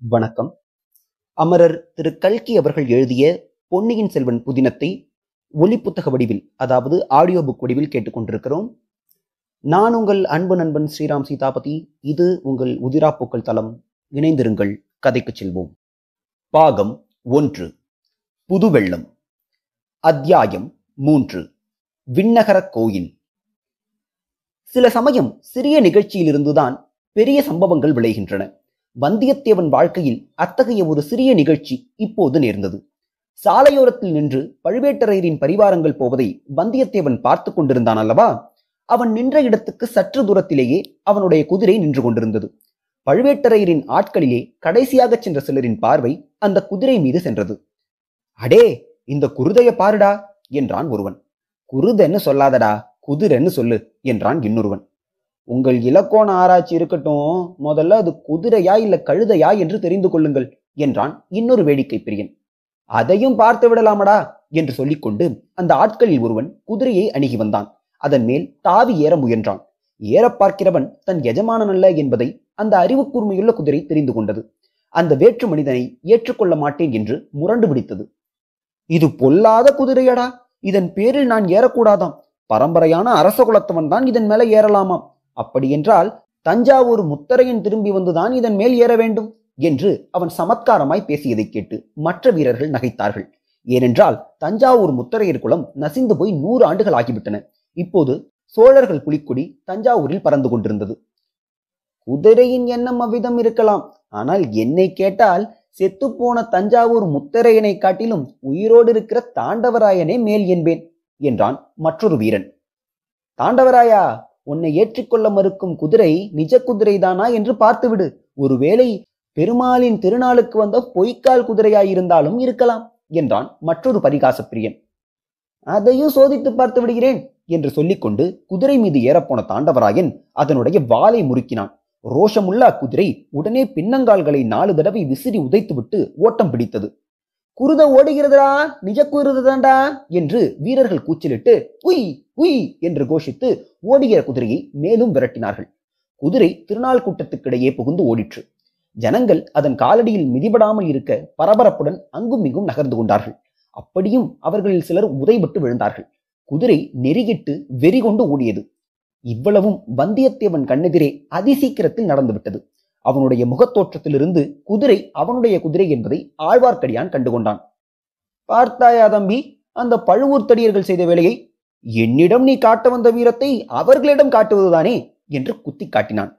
வணக்கம். அமரர் திரு கல்கி அவர்கள் எழுதிய பொன்னியின் செல்வன் புதினத்தை ஒலிப்புத்தக வடிவில் அதாவது ஆடியோ புக் வடிவில் கேட்டுக்கொண்டிருக்கிறோம். நான் உங்கள் அன்பு நண்பன் ஸ்ரீராம் சீதாபதி இது உங்கள் உதிராப்பூக்கள் தளம். இணைந்திருங்கள் கதைக்கு செல்வோம். பாகம் ஒன்று. புதுவெள்ளம். அத்தியாயம் மூன்று. விண்ணகர கோயில். சில சமயம் சிறிய நிகழ்ச்சியிலிருந்துதான் பெரிய சம்பவங்கள் விளைகின்றன. வந்தியத்தேவன் வாழ்க்கையில் அத்தகைய ஒரு சிறிய நிகழ்ச்சி இப்போது நேர்ந்தது. சாலையோரத்தில் நின்று பழுவேட்டரையரின் பரிவாரங்கள் போவதை வந்தியத்தேவன் பார்த்து கொண்டிருந்தான் அல்லவா? அவன் நின்ற இடத்துக்கு சற்று தூரத்திலேயே அவனுடைய குதிரை நின்று கொண்டிருந்தது. பழுவேட்டரையரின் ஆட்களிலே கடைசியாக சென்ற சிலரின் பார்வை அந்த குதிரை மீது சென்றது. அடே இந்த குருதைய பாருடா என்றான் ஒருவன். குருதன்னு சொல்லாதடா குதிரன்னு சொல்லு என்றான் இன்னொருவன். உங்கள் இலக்கோண ஆராய்ச்சி இருக்கட்டும் முதல்ல அது குதிரையா இல்ல கழுதையா என்று தெரிந்து கொள்ளுங்கள் என்றான் இன்னொரு வேடிக்கை பிரியன். அதையும் பார்த்து விடலாமடா என்று சொல்லிக்கொண்டு அந்த ஆட்களில் ஒருவன் குதிரையை அணுகி வந்தான். அதன் மேல் தாவி ஏற முயன்றான். ஏற பார்க்கிறவன் தன் எஜமானன் அல்ல என்பதை அந்த அறிவு கூர்மையுள்ள குதிரை தெரிந்து கொண்டது. அந்த வேற்று மனிதனை ஏற்றுக்கொள்ள மாட்டேன் என்று முரண்டு பிடித்தது. இது பொல்லாத குதிரையடா. இதன் பேரில் நான் ஏறக்கூடாதாம். பரம்பரையான அரச குலத்தவன் தான் இதன் மேல ஏறலாமாம். அப்படியென்றால் தஞ்சாவூர் முத்தரையன் திரும்பி வந்துதான் இதன் மேல் ஏற வேண்டும் என்று அவன் சமத்காரமாய் பேசியதை கேட்டு மற்ற வீரர்கள் நகைத்தார்கள். ஏனென்றால் தஞ்சாவூர் முத்தரையர் குலம் நசிந்து போய் நூறு ஆண்டுகள் ஆகிவிட்டன. இப்போது சோழர்கள் புலிக்குடி தஞ்சாவூரில் பறந்து கொண்டிருந்தது. குதிரையின் எண்ணம் அவ்விதம் இருக்கலாம். ஆனால் என்னை கேட்டால் செத்துப்போன தஞ்சாவூர் முத்தரையனை காட்டிலும் உயிரோடு இருக்கிற தாண்டவராயனே மேல் என்பேன் என்றான் மற்றொரு வீரன். தாண்டவராயா? உன்னை ஏற்றிக்கொள்ள மறுக்கும் குதிரை நிஜ குதிரைதானா என்று பார்த்துவிடு. ஒருவேளை பெருமாளின் திருநாளுக்கு வந்த பொய்க்கால் குதிரையாயிருந்தாலும் இருக்கலாம் என்றான் மற்றொரு பரிகாச பிரியன் அதையும் சோதித்து பார்த்து விடுகிறேன் என்று சொல்லிக்கொண்டு குதிரை மீது ஏறப்போன தாண்டவராயன் அதனுடைய வாளை முறுக்கினான். ரோஷமுள்ள அக்குதிரை உடனே பின்னங்கால்களை நாலு தடவை விசிறி உதைத்துவிட்டு ஓட்டம் பிடித்தது. குருத ஓடுகிறதா நிஜ குருதாண்டா என்று வீரர்கள் கூச்சலிட்டு உய் உய் என்று கோஷித்து ஓடுகிற குதிரையை மேலும் விரட்டினார்கள். குதிரை திருநாள் கூட்டத்துக்கிடையே புகுந்து ஓடிற்று. ஜனங்கள் அதன் காலடியில் மிதிபடாமல் இருக்க பரபரப்புடன் அங்கும் இங்கும் நகர்ந்து கொண்டார்கள். அப்படியும் அவர்களில் சிலர் உதைபட்டு விழுந்தார்கள். குதிரை நெருகிட்டு வெறி கொண்டு ஓடியது. இவ்வளவும் வந்தியத்தேவன் கண்ணெதிரே அதிசீக்கிரத்தில் நடந்துவிட்டது. அவனுடைய முகத்தோற்றத்திலிருந்து குதிரை அவனுடைய குதிரை என்பதை ஆழ்வார்க்கடியான் கண்டுகொண்டான். பார்த்தாயா தம்பி அந்த பழுவூர் தடியர்கள் செய்த வேலையை? என்னிடம் நீ காட்ட வந்த வீரத்தை அவர்களிடம் காட்டுவதுதானே? என்று குத்தி காட்டினான்.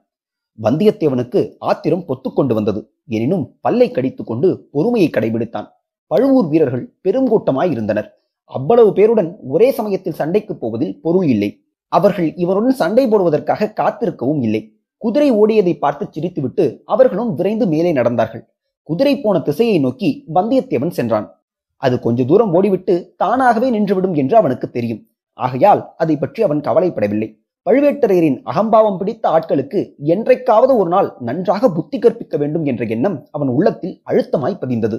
வந்தியத்தேவனுக்கு ஆத்திரம் பொத்துக்கொண்டு வந்தது. எனினும் பல்லை கடித்துக் கொண்டு பொறுமையை கடைபிடித்தான். பழுவூர் வீரர்கள் பெருங்கூட்டமாய் இருந்தனர். அவ்வளவு பேருடன் ஒரே சமயத்தில் சண்டைக்கு போவதில் பொருள் இல்லை. அவர்கள் இவருடன் சண்டை போடுவதற்காக காத்திருக்கவும் இல்லை. குதிரை ஓடியதை பார்த்து சிரித்துவிட்டு அவர்களும் விரைந்து மேலே நடந்தார்கள். குதிரை போன திசையை நோக்கி வந்தியத்தேவன் சென்றான். அது கொஞ்ச தூரம் ஓடிவிட்டு தானாகவே நின்றுவிடும் என்று அவனுக்கு தெரியும். ஆகையால் அதை பற்றி அவன் கவலைப்படவில்லை. பழுவேட்டரையரின் அகம்பாவம் பிடித்த ஆட்களுக்கு என்றைக்காவது ஒரு நாள் நன்றாக புத்தி கற்பிக்க வேண்டும் என்ற எண்ணம் அவன் உள்ளத்தில் அழுத்தமாய் பதிந்தது.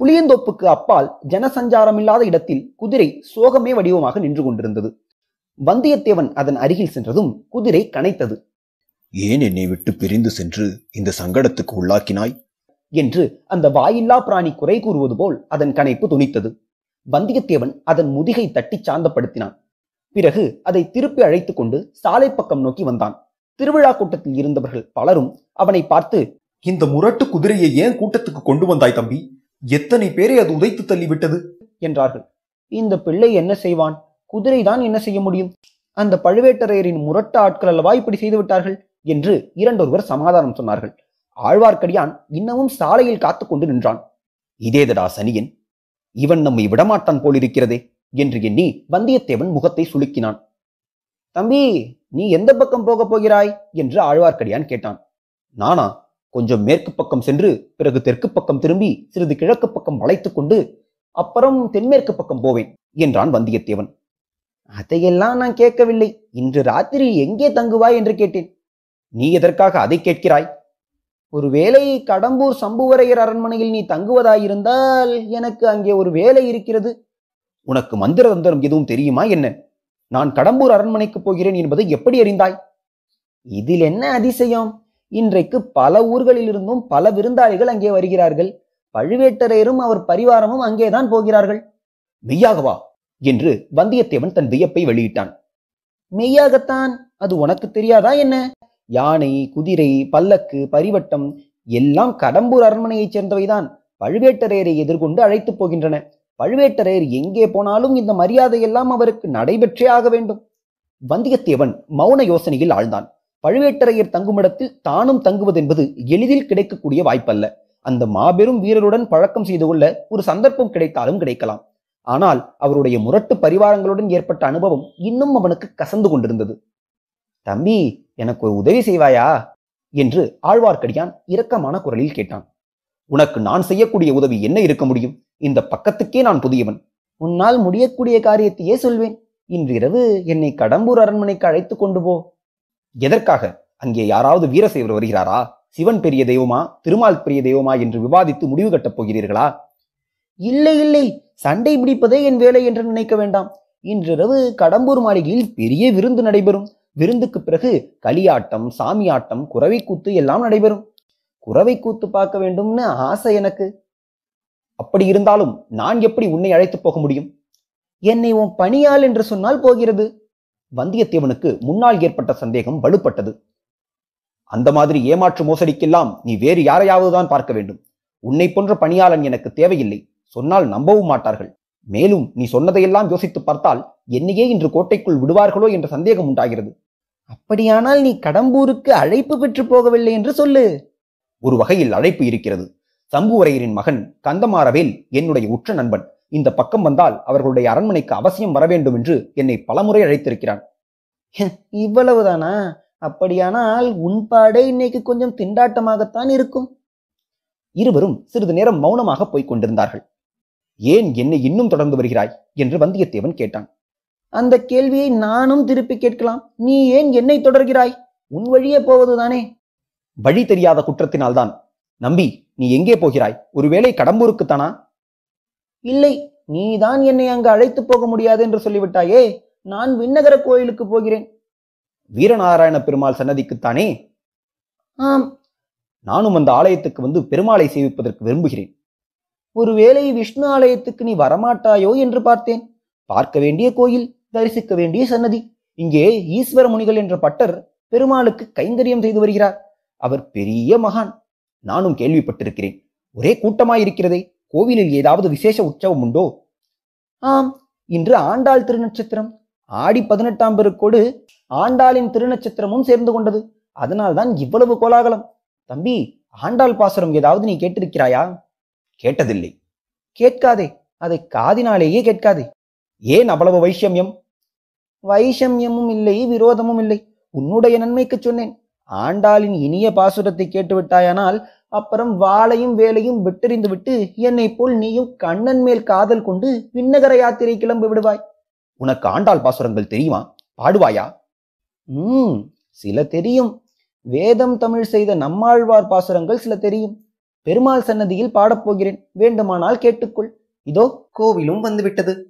புளியந்தோப்புக்கு அப்பால் ஜனசஞ்சாரமில்லாத இடத்தில் குதிரை சோகமே வடிவமாக நின்று கொண்டிருந்தது. வந்தியத்தேவன் அதன் அருகில் சென்றதும் குதிரை கனைத்தது. ஏன் என்னை விட்டு பிரிந்து சென்று இந்த சங்கடத்துக்கு உள்ளாக்கினாய்? என்று அந்த வாயில்லா பிராணி குறை கூறுவது போல் அதன் கனைப்பு துணித்தது. வந்தியத்தேவன் அதன் முதுகை தட்டி சாந்தப்படுத்தினான். பிறகு அதை திருப்பி அழைத்துக் கொண்டு சாலை பக்கம் நோக்கி வந்தான். திருவிழா கூட்டத்தில் இருந்தவர்கள் பலரும் அவனை பார்த்து இந்த முரட்டு குதிரையை ஏன் கூட்டத்துக்கு கொண்டு வந்தாய் தம்பி? எத்தனை பேரை அது உதைத்து தள்ளிவிட்டது? என்றார்கள். இந்த பிள்ளை என்ன செய்வான்? குதிரைதான் என்ன செய்ய முடியும்? அந்த பழுவேட்டரையரின் முரட்டு ஆட்கள் அல்லவா இப்படி செய்து விட்டார்கள்? என்று இரண்டொருவர் சமாதானம் சொன்னார்கள். ஆழ்வார்க்கடியான் இன்னமும் சாலையில் காத்து கொண்டு நின்றான். இதேதடா சனியன் இவன் நம்மை விடமாட்டான் போலிருக்கிறதே என்று எண்ணி வந்தியத்தேவன் முகத்தை சுளுக்கினான். தம்பி நீ எந்த பக்கம் போகப் போகிறாய்? என்று ஆழ்வார்க்கடியான் கேட்டான். நானா கொஞ்சம் மேற்கு பக்கம் சென்று பிறகு தெற்கு பக்கம் திரும்பி சிறிது கிழக்கு பக்கம் வளைத்துக் கொண்டு அப்புறம் தென்மேற்கு பக்கம் போவேன் என்றான் வந்தியத்தேவன். அதையெல்லாம் நான் கேட்கவில்லை. இன்று ராத்திரி எங்கே தங்குவாய் என்று கேட்டேன். நீ எதற்காக அதை கேட்கிறாய்? ஒருவேளை கடம்பூர் சம்புவரையர் அரண்மனையில் நீ தங்குவதாயிருந்தால் எனக்கு அங்கே ஒரு வேலை இருக்கிறது. உனக்கு மந்திர தந்திரம் எதுவும் தெரியுமா என்ன? நான் கடம்பூர் அரண்மனைக்கு போகிறேன் என்பதை எப்படி அறிந்தாய்? இதில் என்ன அதிசயம்? இன்றைக்கு பல ஊர்களிலிருந்தும் பல விருந்தாளிகள் அங்கே வருகிறார்கள். பழுவேட்டரையரும் அவர் பரிவாரமும் அங்கேதான் போகிறார்கள். மெய்யாகவா என்று வந்தியத்தேவன் தன் வியப்பை வெளியிட்டான். மெய்யாகத்தான். அது உனக்கு தெரியாதா என்ன? யானை குதிரை பல்லக்கு பரிவட்டம் எல்லாம் கடம்பூர் அரண்மனையைச் சேர்ந்தவைதான். பழுவேட்டரையரை எதிர்கொண்டு அழைத்துப் போகின்றன. பழுவேட்டரையர் எங்கே போனாலும் இந்த மரியாதையெல்லாம் அவருக்கு நடைபெற்றே ஆக வேண்டும். வந்தியத்தேவன் மௌன யோசனையில் ஆழ்ந்தான். பழுவேட்டரையர் தங்குமிடத்தில் தானும் தங்குவதென்பது எளிதில் கிடைக்கக்கூடிய வாய்ப்பல்ல. அந்த மாபெரும் வீரருடன் பழக்கம் செய்து கொள்ள ஒரு சந்தர்ப்பம் கிடைத்தாலும் கிடைக்கலாம். ஆனால் அவருடைய முரட்டு பரிவாரங்களுடன் ஏற்பட்ட அனுபவம் இன்னும் அவனுக்கு கசந்து கொண்டிருந்தது. தம்பி எனக்கு ஒரு உதவி செய்வாயா? என்று ஆழ்வார்க்கடியான் இரக்கமான குரலில் கேட்டான். உனக்கு நான் செய்யக்கூடிய உதவி என்ன இருக்க முடியும்? இந்த பக்கத்துக்கே நான் புதியவன். உன்னால் முடியக்கூடிய காரியத்தையே சொல்வேன். இன்றிரவு என்னை கடம்பூர் அரண்மனைக்கு அழைத்து கொண்டு போ. எதற்காக? அங்கே யாராவது வீரசேவர் வருகிறாரா? சிவன் பெரிய தெய்வமா? திருமால் பெரிய தெய்வமா? என்று விவாதித்து முடிவு கட்டப் போகிறீர்களா? இல்லை இல்லை. சண்டை பிடிப்பதே என் வேலை என்று நினைக்க வேண்டாம். இன்றிரவு கடம்பூர் மாளிகையில் பெரிய விருந்து நடைபெறும். விருந்துக்கு பிறகு களியாட்டம் சாமியாட்டம் குறவை கூத்து எல்லாம் நடைபெறும். குறவை கூத்து பார்க்க வேண்டும்னு ஆசை எனக்கு. அப்படி இருந்தாலும் நான் எப்படி உன்னை அழைத்து போக முடியும்? என்னை உன் பணியாள் என்று சொன்னால் போகிறது. வந்தியத்தேவனுக்கு முன்னால் ஏற்பட்ட சந்தேகம் வலுப்பட்டது. அந்த மாதிரி ஏமாற்று மோசடிக்கெல்லாம் நீ வேறு யாரையாவது தான் பார்க்க வேண்டும். உன்னை போன்ற பணியாளன் எனக்கு தேவையில்லை. சொன்னால் நம்பவும் மாட்டார்கள். மேலும் நீ சொன்னதையெல்லாம் யோசித்து பார்த்தால் என்னையே இன்று கோட்டைக்குள் விடுவார்களோ என்ற சந்தேகம் உண்டாகிறது. அப்படியானால் நீ கடம்பூருக்கு அழைப்பு பெற்று போகவில்லை என்று சொல்லு. ஒரு வகையில் அழைப்பு இருக்கிறது. சம்புவரையரின் மகன் கந்தமாறவேல் என்னுடைய உற்ற நண்பன். இந்த பக்கம் வந்தால் அவர்களுடைய அரண்மனைக்கு அவசியம் வர வேண்டும் என்று என்னை பலமுறை அழைத்திருக்கிறான். இவ்வளவுதானா? அப்படியானால் உன் பாடே இன்னைக்கு கொஞ்சம் திண்டாட்டமாகத்தான் இருக்கும். இருவரும் சிறிது நேரம் மௌனமாக போய்க் கொண்டிருந்தார்கள். ஏன் என்னை இன்னும் தொடர்ந்து வருகிறாய்? என்று வந்தியத்தேவன் கேட்டான். அந்த கேள்வியை நானும் திருப்பி கேட்கலாம். நீ ஏன் என்னை தொடர்கிறாய்? உன் வழியே போவதுதானே? வழி தெரியாத குற்றத்தினால்தான். நம்பி நீ எங்கே போகிறாய்? ஒருவேளை கடம்பூருக்குத்தானா இல்லை நீதான் என்னை அங்கு அழைத்து போக முடியாது என்று சொல்லிவிட்டாயே. நான் விண்ணகர கோயிலுக்கு போகிறேன். வீரநாராயண பெருமாள் சன்னதிக்குத்தானே ஆம். நானும் அந்த ஆலயத்துக்கு வந்து பெருமாளை சேவிப்பதற்கு விரும்புகிறேன். ஒருவேளை விஷ்ணு ஆலயத்துக்கு நீ வரமாட்டாயோ என்று பார்த்தேன். பார்க்க வேண்டிய கோயில் தரிசிக்க வேண்டிய சன்னதி. இங்கே ஈஸ்வர முனிகள் என்ற பட்டர் பெருமாளுக்கு கைங்கரியம் செய்து வருகிறார். அவர் பெரிய மகான். நானும் கேள்விப்பட்டிருக்கிறேன். ஒரே கூட்டமாயிருக்கிறதே. கோவிலில் ஏதாவது விசேஷ உற்சவம் உண்டோ? ஆம் இன்று ஆண்டாள் திருநட்சத்திரம். ஆடி பதினெட்டாம் பெருக்கோடு ஆண்டாளின் திருநட்சத்திரமும் சேர்ந்து கொண்டது. அதனால்தான் இவ்வளவு கோலாகலம். தம்பி ஆண்டாள் பாசுரம் ஏதாவது நீ கேட்டிருக்கிறாயா? கேட்டதில்லை. கேட்காதே அதை காதினாலேயே கேட்காதே. ஏன் அவ்வளவு வைஷமியம்? வைஷமியமும் இல்லை விரோதமும் இல்லை. உன்னுடைய நன்மைக்கு சொன்னேன். ஆண்டாளின் இனிய பாசுரத்தை கேட்டு விட்டாயானால் அப்புறம் வாளையும் வேலையும் விட்டெறிந்து விட்டு என்னை போல் நீயும் கண்ணன் மேல் காதல் கொண்டு விண்ணகர யாத்திரை கிளம்பி விடுவாய். உனக்கு ஆண்டாள் பாசுரங்கள் தெரியுமா? பாடுவாயா? ம் சில தெரியும். வேதம் தமிழ் செய்த நம்மாழ்வார் பாசுரங்கள் சில தெரியும். பெருமாள் சன்னதியில் பாடப்போகிறேன். வேண்டுமானால் கேட்டுக்கொள். இதோ கோவிலும் வந்துவிட்டது.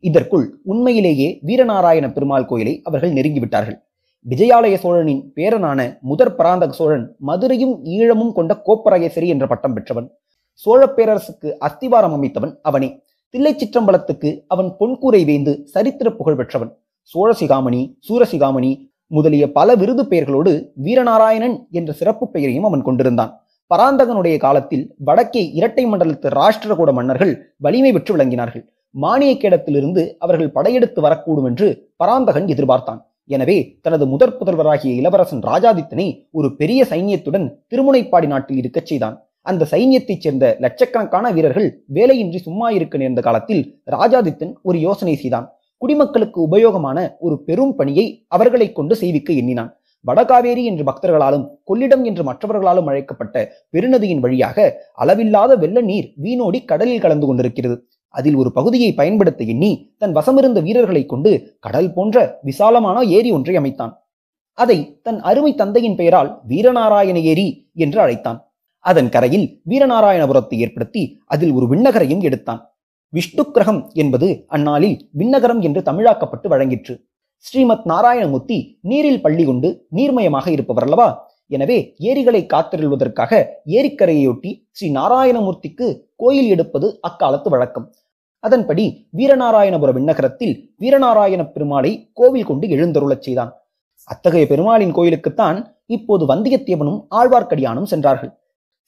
இதற்குள் உண்மையிலேயே வீரநாராயண பெருமாள் கோயிலை அவர்கள் நெருங்கிவிட்டார்கள். விஜயாலய சோழனின் பேரனான முதற் பராந்தக சோழன் மதுரையும் ஈழமும் கொண்ட கோப்பராயசரி என்ற பட்டம் பெற்றவன். சோழப் பேரரசுக்கு அஸ்திவாரம் அமைத்தவன் அவனே. தில்லை சிற்றம்பலத்துக்கு அவன் பொன்கூரை வேந்து சரித்திர புகழ் பெற்றவன். சோழசிகாமணி சூரசிகாமணி முதலிய பல விருது பெயர்களோடு வீரநாராயணன் என்ற சிறப்பு பெயரையும் அவன் கொண்டிருந்தான். பராந்தகனுடைய காலத்தில் வடக்கே இரட்டை மண்டலத்து ராஷ்டிரகூட மன்னர்கள் வலிமை பெற்று விளங்கினார்கள். மானியக்கேடத்திலிருந்து அவர்கள் படையெடுத்து வரக்கூடும் என்று பராந்தகன் எதிர்பார்த்தான். எனவே தனது முதற் புதல்வராகிய இளவரசன் ராஜாதித்தனை ஒரு பெரிய சைன்யத்துடன் திருமுனைப்பாடி நாட்டில் இருக்கச் செய்தான். அந்த சைன்யத்தைச் சேர்ந்த லட்சக்கணக்கான வீரர்கள் வேலையின்றி சும்மா இருக்க நேர்ந்த காலத்தில் ராஜாதித்தன் ஒரு யோசனை செய்தான். குடிமக்களுக்கு உபயோகமான ஒரு பெரும் பணியை அவர்களை கொண்டு செய்விக்க எண்ணினான். வடகாவேரி என்று பக்தர்களாலும் கொள்ளிடம் என்று மற்றவர்களாலும் அழைக்கப்பட்ட பெருநதியின் வழியாக அளவில்லாத வெள்ள நீர் வீணோடி கடலில் கலந்து கொண்டிருக்கிறது. அதில் ஒரு பகுதியை பயன்படுத்த எண்ணி தன் வசமிருந்த வீரர்களை கொண்டு கடல் போன்ற விசாலமான ஏரி ஒன்றை அமைத்தான். அதை தன் அருமை தந்தையின் பெயரால் வீரநாராயண ஏரி என்று அழைத்தான். அதன் கரையில் வீரநாராயணபுரத்தை ஏற்படுத்தி அதில் ஒரு விண்ணகரையும் எடுத்தான். விஷ்ணு கிரகம் என்பது அந்நாளில் விண்ணகரம் என்று தமிழாக்கப்பட்டு வழங்கிற்று. ஸ்ரீமத் நாராயணமூர்த்தி நீரில் பள்ளி கொண்டு நீர்மயமாக இருப்பவர் அல்லவா எனவே ஏரிகளை காத்தருள்வதற்காக ஏரிக்கரையொட்டி ஸ்ரீ நாராயணமூர்த்திக்கு கோயில் எடுப்பது அக்காலத்து வழக்கம். அதன்படி வீரநாராயணபுர விண்ணகரத்தில் வீரநாராயண பெருமாளை கோவில் கொண்டு எழுந்தருளச் செய்தான். அத்தகைய பெருமாளின் கோயிலுக்குத்தான் இப்போது வந்தியத்தேவனும் ஆழ்வார்க்கடியானும் சென்றார்கள்.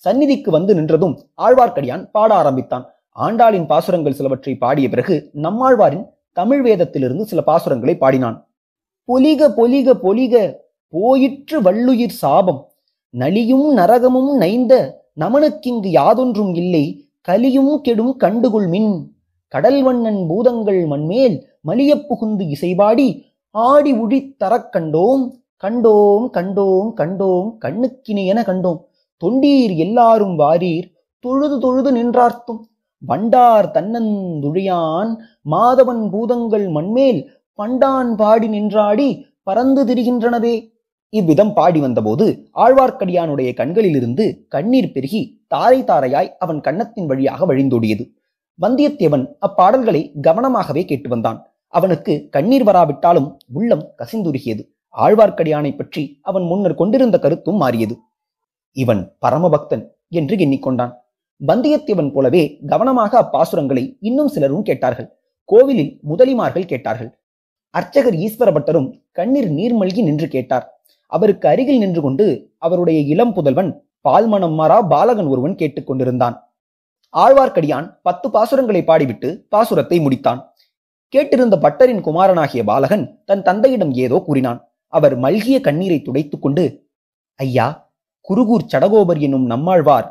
சந்நிதிக்கு வந்து நின்றதும் ஆழ்வார்க்கடியான் பாட ஆரம்பித்தான். ஆண்டாளின் பாசுரங்கள் சிலவற்றை பாடிய பிறகு நம்மாழ்வாரின் தமிழ் வேதத்திலிருந்து சில பாசுரங்களை பாடினான். பொலிக பொலிக பொலிக போயிற்று வள்ளுயிர் சாபம். நலியும் நரகமும் நைந்த நமனுக்கிங்கு யாதொன்றும் இல்லை கலியும் கெடும் கண்டுகொள் மின். கடல் வண்ணன் பூதங்கள் மண்மேல் மலியப் புகுந்து இசைபாடி ஆடி உழித் தரக் கண்டோம் கண்டோம் கண்டோம் கண்டோம் என கண்டோம். தொண்டீர் எல்லாரும் வாரீர் தொழுது தொழுது நின்றார்த்தும். வண்டார் தன்னந்துழியான் மாதவன் பூதங்கள் மண்மேல் பண்டான் பாடி நின்றாடி பறந்து திரிகின்றனவே. இவ்விதம் பாடி வந்தபோது ஆழ்வார்க்கடியானுடைய கண்களிலிருந்து கண்ணீர் பெருகி தாரை தாரையாய் அவன் கன்னத்தின் வழியாக வழிந்தோடியது. வந்தியத்தேவன் அப்பாடல்களை கவனமாகவே கேட்டு வந்தான். அவனுக்கு கண்ணீர் வராவிட்டாலும் உள்ளம் கசிந்துருகியது. ஆழ்வார்க்கடியானை பற்றி அவன் முன்னர் கொண்டிருந்த கருத்தும் மாறியது. இவன் பரமபக்தன் என்று எண்ணிக்கொண்டான். வந்தியத்தேவன் போலவே கவனமாக அப்பாசுரங்களை இன்னும் சிலரும் கேட்டார்கள். கோவிலில் முதலிமார்கள் கேட்டார்கள். அர்ச்சகர் ஈஸ்வர பட்டரும் கண்ணீர் நீர்மல்கி நின்று கேட்டார். அவருக்கு அருகில் நின்று கொண்டு அவருடைய இளம் புதல்வன் பால்மணம் மாறா பாலகன் ஒருவன் கேட்டுக்கொண்டிருந்தான் ஆழ்வார்க்கடியான் பத்து பாசுரங்களை பாடிவிட்டு பாசுரத்தை முடித்தான். கேட்டிருந்த பட்டரின் குமாரனாகிய பாலகன் தன் தந்தையிடம் ஏதோ கூறினான். அவர் மல்கிய கண்ணீரை துடைத்துக் கொண்டு ஐயா குருகூர் சடகோபர் என்னும் நம்மாழ்வார்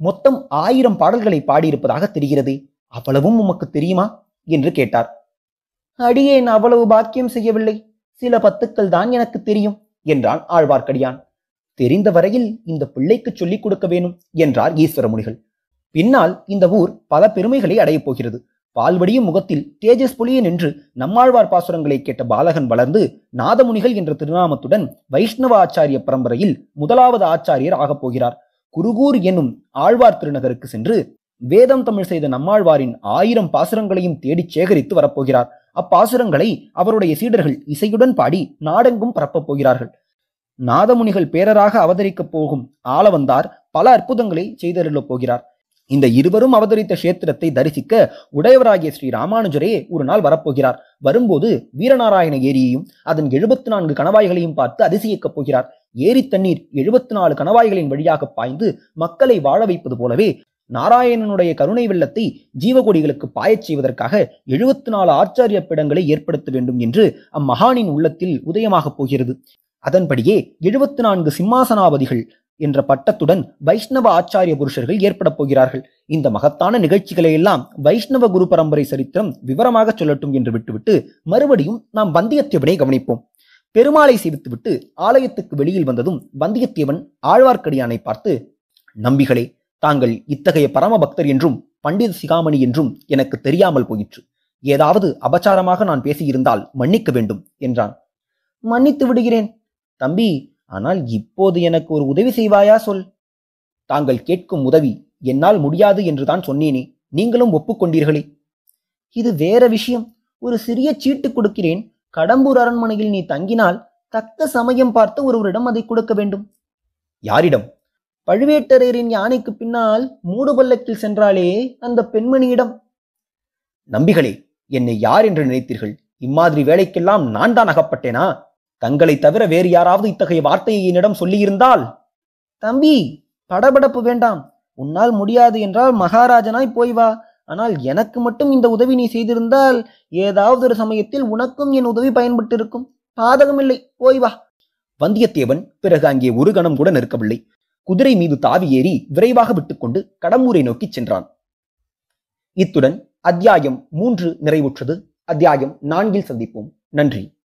மொத்தம் ஆயிரம் பாடல்களை பாடியிருப்பதாக தெரிகிறது. அவ்வளவும் உமக்கு தெரியுமா? என்று கேட்டார். அடியேன் அவ்வளவு பாக்கியம் செய்யவில்லை. சில பத்துக்கள் தான் எனக்கு தெரியும் என்றான் ஆழ்வார்க்கடியான். தெரிந்த வரையில் இந்த பிள்ளைக்கு சொல்லிக் கொடுக்க வேணும் என்றார் ஈஸ்வரமுனிகள். பின்னால் இந்த ஊர் பல பெருமைகளை அடையப் போகிறது. பால்வடியும் முகத்தில் தேஜஸ் பொலிய நின்று நம்மாழ்வார் பாசுரங்களை கேட்ட பாலகன் வளர்ந்து நாதமுனிகள் என்ற திருநாமத்துடன் வைஷ்ணவ ஆச்சாரிய பரம்பரையில் முதலாவது ஆச்சாரியர் ஆகப் போகிறார். குருகூர் என்னும் ஆழ்வார் திருநகருக்கு சென்று வேதம் தமிழ் செய்த நம்மாழ்வாரின் ஆயிரம் பாசுரங்களையும் தேடிச் சேகரித்து வரப்போகிறார். அப்பாசுரங்களை அவருடைய சீடர்கள் இசையுடன் பாடி நாடெங்கும் பரப்பப் போகிறார்கள். நாதமுனிகள் பேரராக அவதரிக்கப் போகும் ஆளவந்தார் பல அற்புதங்களை செய்தருளப் போகிறார். இந்த இருவரும் அவதரித்த கஷேத்திரத்தை தரிசிக்க உடையவராகிய ஸ்ரீ ராமானுஜரே ஒரு நாள் வரப்போகிறார். வரும்போது வீரநாராயண ஏரியையும் அதன் எழுபத்தி நான்கு கணவாய்களையும் பார்த்து அதிசயிக்கப் போகிறார். ஏரி தண்ணீர் எழுபத்தி நாலு கணவாய்களின் வழியாக பாய்ந்து மக்களை வாழ வைப்பது போலவே நாராயணனுடைய கருணை வெள்ளத்தை ஜீவகொடிகளுக்கு பாயச் செய்வதற்காக எழுபத்தி நாலு ஆச்சாரிய பிடங்களை ஏற்படுத்த வேண்டும் என்று அம்மகானின் உள்ளத்தில் உதயமாகப் போகிறது. அதன்படியே எழுபத்தி நான்கு சிம்மாசனாபதிகள் என்ற பட்டத்துடன் வைஷ்ணவ ஆச்சாரிய புருஷர்கள் ஏற்படப் போகிறார்கள். இந்த மகத்தான நிகழ்ச்சிகளை எல்லாம் வைஷ்ணவ குரு பரம்பரை சரித்திரம் விவரமாக சொல்லட்டும் என்று விட்டுவிட்டு மறுபடியும் நாம் வந்தியத்தேவனை கவனிப்போம். பெருமாளை சேவித்துவிட்டு ஆலயத்துக்கு வெளியில் வந்ததும் வந்தியத்தேவன் ஆழ்வார்க்கடியானை பார்த்து நம்பிகளே தாங்கள் இத்தகைய பரம பக்தர் என்றும் பண்டித சிகாமணி என்றும் எனக்கு தெரியாமல் போயிற்று. ஏதாவது அபச்சாரமாக நான் பேசியிருந்தால் மன்னிக்க வேண்டும் என்றான். மன்னித்து விடுகிறேன். தம்பி ஆனால் இப்போது எனக்கு ஒரு உதவி செய்வாயா சொல். தாங்கள் கேட்கும் உதவி என்னால் முடியாது என்றுதான் சொன்னேனே நீங்களும் ஒப்புக்கொண்டீர்களே. இது வேற விஷயம். ஒரு சிறிய சீட்டு கொடுக்கிறேன். கடம்பூர் அரண்மனையில் நீ தங்கினால் தக்க சமயம் பார்த்து ஒருவரிடம் அதை கொடுக்க வேண்டும். யாரிடம்? பழுவேட்டரையரின் யானைக்கு பின்னால் மூடு பல்லக்கில் சென்றாலே அந்த பெண்மணியிடம். நம்பிகளே என்னை யார் என்று நினைத்தீர்கள்? இம்மாதிரி வேலைக்கெல்லாம் நான் தான் அகப்பட்டேனா? தங்களை தவிர வேறு யாராவது இத்தகைய வார்த்தையை என்னிடம் சொல்லியிருந்தால்? தம்பி படபடப்பு வேண்டாம். உன்னால் முடியாது என்றால் மகாராஜனாய் போய் வா. ஆனால் எனக்கு மட்டும் இந்த உதவி நீ செய்திருந்தால் ஏதாவது ஒரு சமயத்தில் உனக்கும் என் உதவி பயன்பட்டிருக்கும். பாதகமில்லை. போய் வா. வந்தியத்தேவன் பிறகு அங்கே ஒரு கணம் கூட நிற்கவில்லை. குதிரை மீது தாவி ஏறி விரைவாக விட்டுக்கொண்டு கடம்பூரை நோக்கி சென்றான். இத்துடன் அத்தியாயம் மூன்று நிறைவுற்றது. அத்தியாயம் நான்கில் சந்திப்போம். நன்றி.